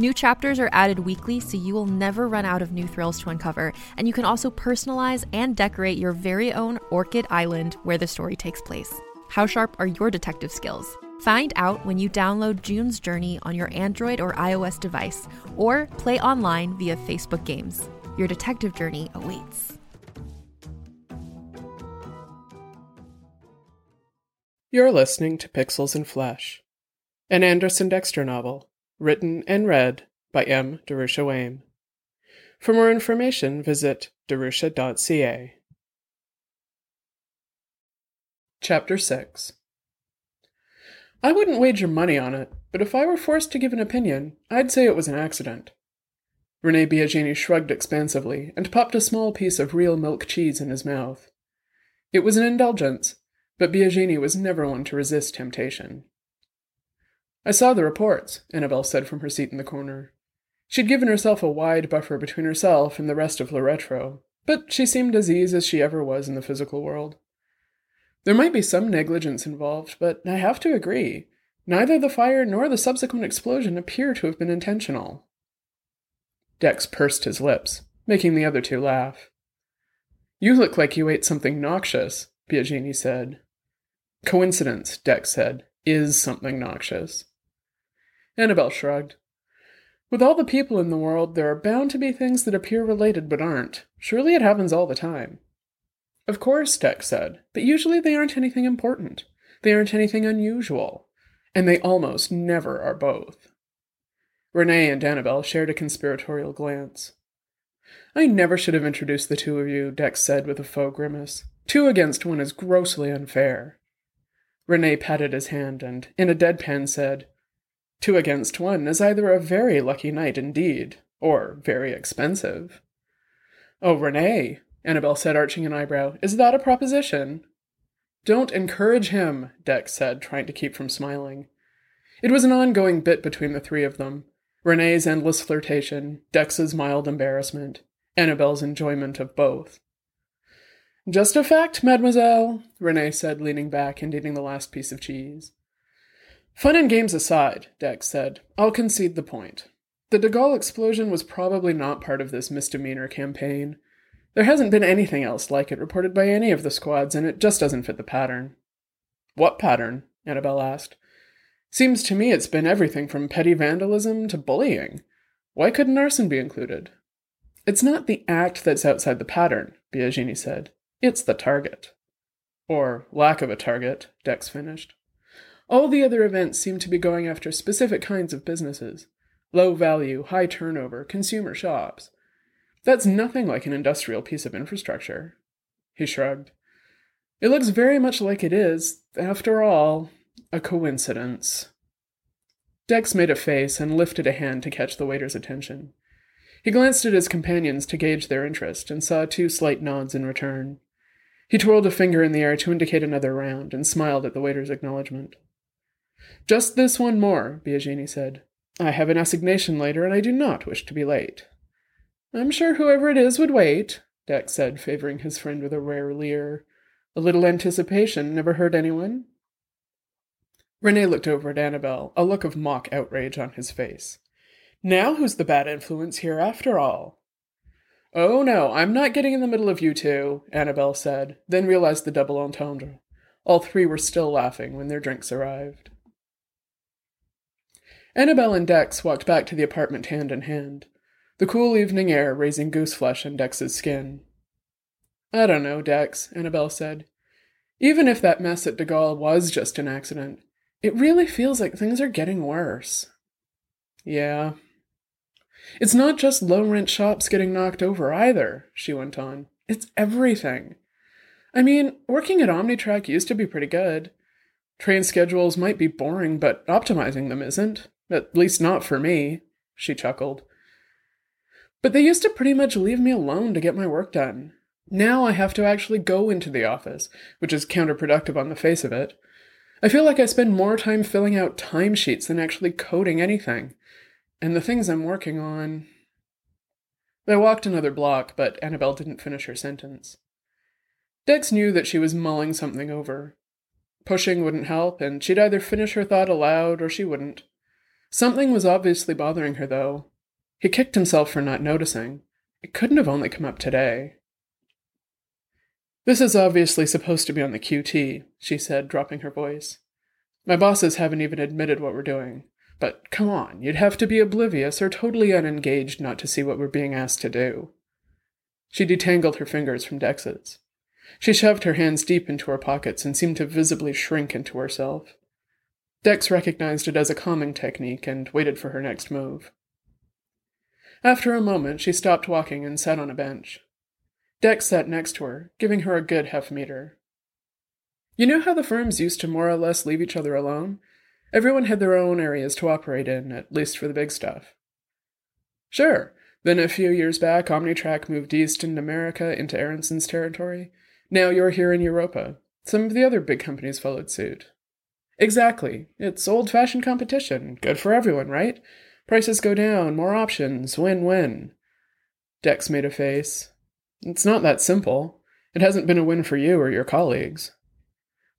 New chapters are added weekly, so you will never run out of new thrills to uncover, and you can also personalize and decorate your very own Orchid Island where the story takes place. How sharp are your detective skills? Find out when you download June's Journey on your Android or iOS device, or play online via Facebook Games. Your detective journey awaits. You're listening to Pixels and Flesh, an Anderson Dexter novel, written and read by M. Darusha Wehm. For more information, visit darusha.ca. Chapter 6 I wouldn't wager money on it, but if I were forced to give an opinion, I'd say it was an accident. Rene Biagini shrugged expansively and popped a small piece of real milk cheese in his mouth. It was an indulgence, but Biagini was never one to resist temptation. I saw the reports, Annabelle said from her seat in the corner. She'd given herself a wide buffer between herself and the rest of Loretro, but she seemed as easy as she ever was in the physical world. There might be some negligence involved, but I have to agree. Neither the fire nor the subsequent explosion appear to have been intentional. Dex pursed his lips, making the other two laugh. You look like you ate something noxious, Biagini said. Coincidence, Dex said, is something noxious. Annabelle shrugged. With all the people in the world, there are bound to be things that appear related but aren't. Surely it happens all the time. Of course, Dex said, but usually they aren't anything important. They aren't anything unusual. And they almost never are both. Renee and Annabelle shared a conspiratorial glance. I never should have introduced the two of you, Dex said with a faux grimace. Two against one is grossly unfair. Renee patted his hand and, in a deadpan, said, Two against one is either a very lucky night indeed, or very expensive. Oh, Renee, Annabelle said, arching an eyebrow, is that a proposition? Don't encourage him, Dex said, trying to keep from smiling. It was an ongoing bit between the three of them Renee's endless flirtation, Dex's mild embarrassment, Annabelle's enjoyment of both. Just a fact, mademoiselle, Renee said, leaning back and eating the last piece of cheese. Fun and games aside, Dex said, I'll concede the point. The De Gaulle explosion was probably not part of this misdemeanor campaign. There hasn't been anything else like it reported by any of the squads, and it just doesn't fit the pattern. What pattern? Annabelle asked. Seems to me it's been everything from petty vandalism to bullying. Why couldn't arson be included? It's not the act that's outside the pattern, Biagini said. It's the target. Or lack of a target, Dex finished. All the other events seem to be going after specific kinds of businesses low value, high turnover, consumer shops. That's nothing like an industrial piece of infrastructure. He shrugged. It looks very much like it is, after all, a coincidence. Dex made a face and lifted a hand to catch the waiter's attention. He glanced at his companions to gauge their interest and saw two slight nods in return. He twirled a finger in the air to indicate another round and smiled at the waiter's acknowledgement. Just this one more, Biagini said. I have an assignation later, and I do not wish to be late. I'm sure whoever it is would wait, Dex said, favoring his friend with a rare leer. A little anticipation never hurt anyone. Renee looked over at Annabel, a look of mock outrage on his face. Now who's the bad influence here after all? Oh no, I'm not getting in the middle of you two, Annabel said, then realized the double entendre. All three were still laughing when their drinks arrived. Annabelle and Dex walked back to the apartment hand in hand, the cool evening air raising gooseflesh on Dex's skin. I don't know, Dex, Annabelle said. Even if that mess at De Gaulle was just an accident, it really feels like things are getting worse. Yeah. It's not just low rent shops getting knocked over either, she went on. It's everything. I mean, working at Omnitrack used to be pretty good. Train schedules might be boring, but optimizing them isn't. At least not for me, she chuckled. But they used to pretty much leave me alone to get my work done. Now I have to actually go into the office, which is counterproductive on the face of it. I feel like I spend more time filling out timesheets than actually coding anything. And the things I'm working on. They walked another block, but Annabelle didn't finish her sentence. Dex knew that she was mulling something over. Pushing wouldn't help, and she'd either finish her thought aloud or she wouldn't. Something was obviously bothering her, though. He kicked himself for not noticing. It couldn't have only come up today. This is obviously supposed to be on the QT, she said, dropping her voice. My bosses haven't even admitted what we're doing. But come on, you'd have to be oblivious or totally unengaged not to see what we're being asked to do. She detangled her fingers from Dex's. She shoved her hands deep into her pockets and seemed to visibly shrink into herself. Dex recognized it as a calming technique and waited for her next move. After a moment, she stopped walking and sat on a bench. Dex sat next to her, giving her a good half meter. You know how the firms used to more or less leave each other alone? Everyone had their own areas to operate in, at least for the big stuff. Sure. Then a few years back, Omnitrack moved east in America into Aronson's territory. Now you're here in Europa. Some of the other big companies followed suit. Exactly. It's old fashioned competition. Good for everyone, right? Prices go down, more options, win win. Dex made a face. It's not that simple. It hasn't been a win for you or your colleagues.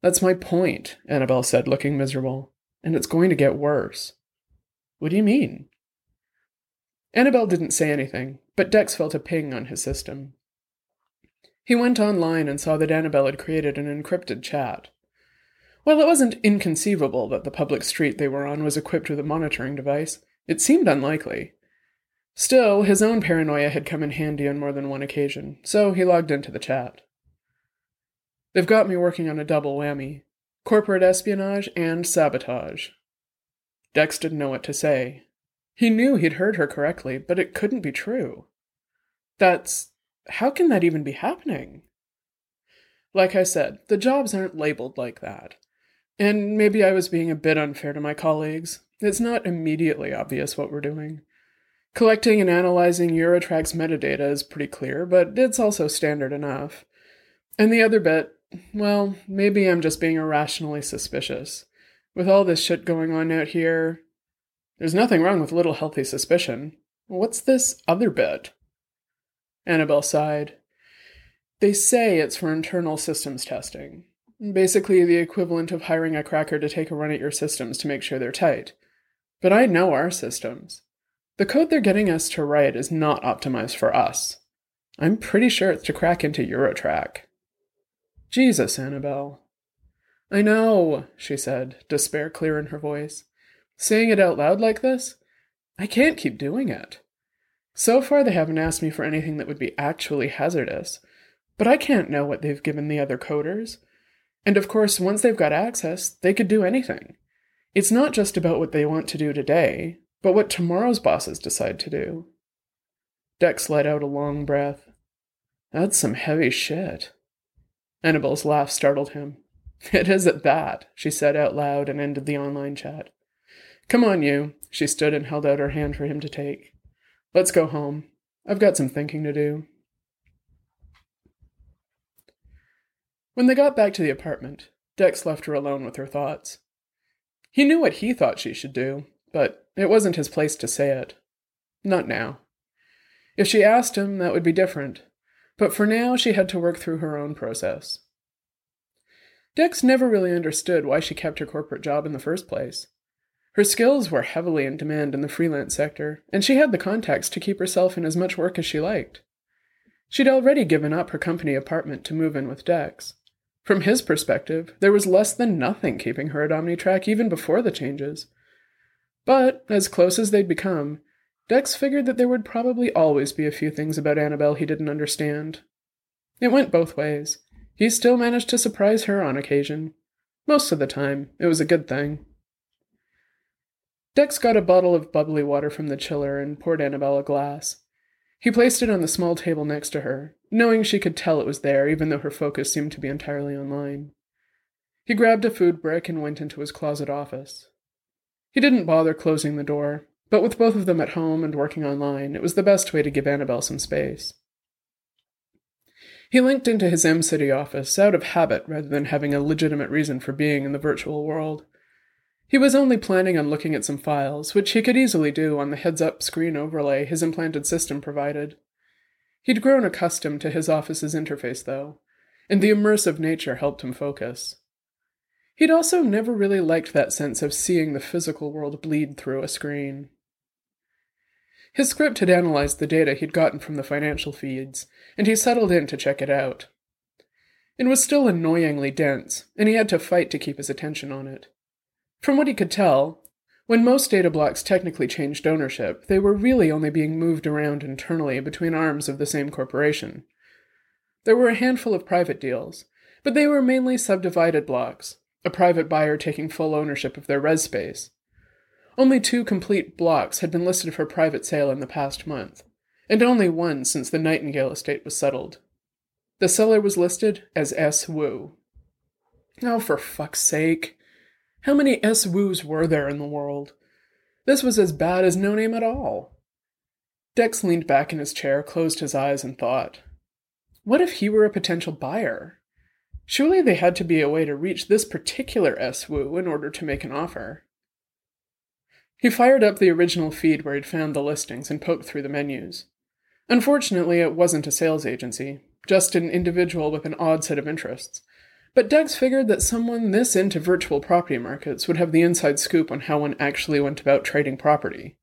That's my point, Annabelle said, looking miserable and it's going to get worse. What do you mean? Annabelle didn't say anything, but Dex felt a ping on his system. He went online and saw that Annabelle had created an encrypted chat. While it wasn't inconceivable that the public street they were on was equipped with a monitoring device, it seemed unlikely. Still, his own paranoia had come in handy on more than one occasion, so he logged into the chat. They've got me working on a double whammy corporate espionage, and sabotage. Dex didn't know what to say. He knew he'd heard her correctly, but it couldn't be true. That's. How can that even be happening? Like I said, the jobs aren't labeled like that. And maybe I was being a bit unfair to my colleagues. It's not immediately obvious what we're doing. Collecting and analyzing Eurotrack's metadata is pretty clear, but it's also standard enough. And the other bit, well, maybe I'm just being irrationally suspicious. With all this shit going on out here, there's nothing wrong with little healthy suspicion. What's this other bit? Annabelle sighed. They say it's for internal systems testing. Basically, the equivalent of hiring a cracker to take a run at your systems to make sure they're tight. But I know our systems. The code they're getting us to write is not optimized for us. I'm pretty sure it's to crack into Eurotrack. Jesus, Annabelle. I know, she said, despair clear in her voice. Saying it out loud like this? I can't keep doing it. So far, they haven't asked me for anything that would be actually hazardous, but I can't know what they've given the other coders. And of course, once they've got access, they could do anything. It's not just about what they want to do today, but what tomorrow's bosses decide to do. Dex let out a long breath. That's some heavy shit. Annabelle's laugh startled him. It is at that, she said out loud and ended the online chat. Come on, you. She stood and held out her hand for him to take. Let's go home. I've got some thinking to do. When they got back to the apartment, Dex left her alone with her thoughts. He knew what he thought she should do, but it wasn't his place to say it. Not now. If she asked him, that would be different, but for now she had to work through her own process. Dex never really understood why she kept her corporate job in the first place. Her skills were heavily in demand in the freelance sector, and she had the contacts to keep herself in as much work as she liked. She'd already given up her company apartment to move in with Dex. From his perspective, there was less than nothing keeping her at Omnitrack even before the changes. But, as close as they'd become, Dex figured that there would probably always be a few things about Annabelle he didn't understand. It went both ways. He still managed to surprise her on occasion. Most of the time, it was a good thing. Dex got a bottle of bubbly water from the chiller and poured Annabelle a glass. He placed it on the small table next to her, knowing she could tell it was there even though her focus seemed to be entirely online. He grabbed a food brick and went into his closet office. He didn't bother closing the door, but with both of them at home and working online, it was the best way to give Annabelle some space. He linked into his M City office out of habit rather than having a legitimate reason for being in the virtual world. He was only planning on looking at some files, which he could easily do on the heads up screen overlay his implanted system provided. He'd grown accustomed to his office's interface, though, and the immersive nature helped him focus. He'd also never really liked that sense of seeing the physical world bleed through a screen. His script had analyzed the data he'd gotten from the financial feeds, and he settled in to check it out. It was still annoyingly dense, and he had to fight to keep his attention on it. From what he could tell, when most data blocks technically changed ownership, they were really only being moved around internally between arms of the same corporation. There were a handful of private deals, but they were mainly subdivided blocks, a private buyer taking full ownership of their res space, only two complete blocks had been listed for private sale in the past month, and only one since the Nightingale estate was settled. The seller was listed as S. Wu. Oh, for fuck's sake. How many S. Wus were there in the world? This was as bad as no name at all. Dex leaned back in his chair, closed his eyes, and thought. What if he were a potential buyer? Surely there had to be a way to reach this particular S. Wu in order to make an offer. He fired up the original feed where he'd found the listings and poked through the menus. Unfortunately, it wasn't a sales agency, just an individual with an odd set of interests. But Dex figured that someone this into virtual property markets would have the inside scoop on how one actually went about trading property.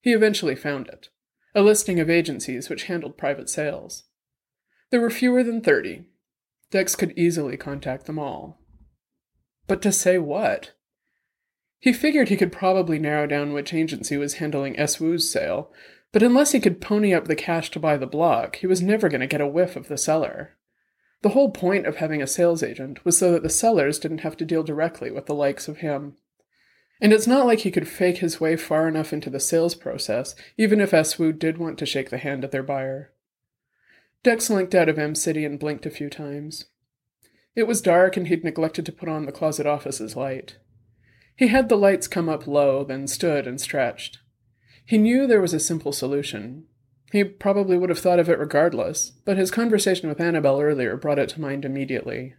He eventually found it a listing of agencies which handled private sales. There were fewer than 30. Dex could easily contact them all. But to say what? He figured he could probably narrow down which agency was handling S. Wu's sale, but unless he could pony up the cash to buy the block, he was never going to get a whiff of the seller. The whole point of having a sales agent was so that the sellers didn't have to deal directly with the likes of him. And it's not like he could fake his way far enough into the sales process, even if S. Did want to shake the hand of their buyer. Dex linked out of M City and blinked a few times. It was dark and he'd neglected to put on the closet office's light. He had the lights come up low, then stood and stretched. He knew there was a simple solution. He probably would have thought of it regardless, but his conversation with Annabelle earlier brought it to mind immediately.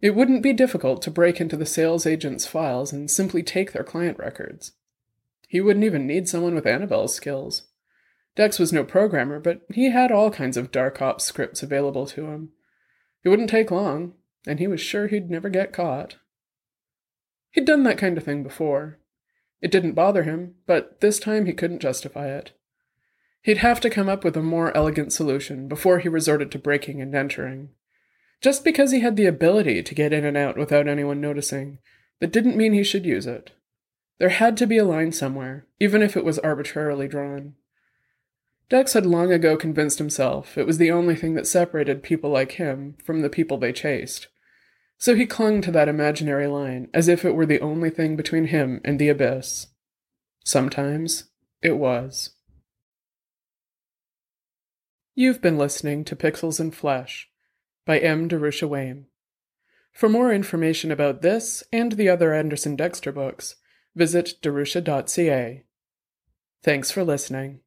It wouldn't be difficult to break into the sales agent's files and simply take their client records. He wouldn't even need someone with Annabelle's skills. Dex was no programmer, but he had all kinds of dark ops scripts available to him. It wouldn't take long, and he was sure he'd never get caught. He'd done that kind of thing before. It didn't bother him, but this time he couldn't justify it. He'd have to come up with a more elegant solution before he resorted to breaking and entering. Just because he had the ability to get in and out without anyone noticing, that didn't mean he should use it. There had to be a line somewhere, even if it was arbitrarily drawn. Dex had long ago convinced himself it was the only thing that separated people like him from the people they chased. So he clung to that imaginary line as if it were the only thing between him and the abyss. Sometimes it was. You've been listening to Pixels and Flesh by M. Darusha Wehm. For more information about this and the other Anderson Dexter books, visit darusha.ca. Thanks for listening.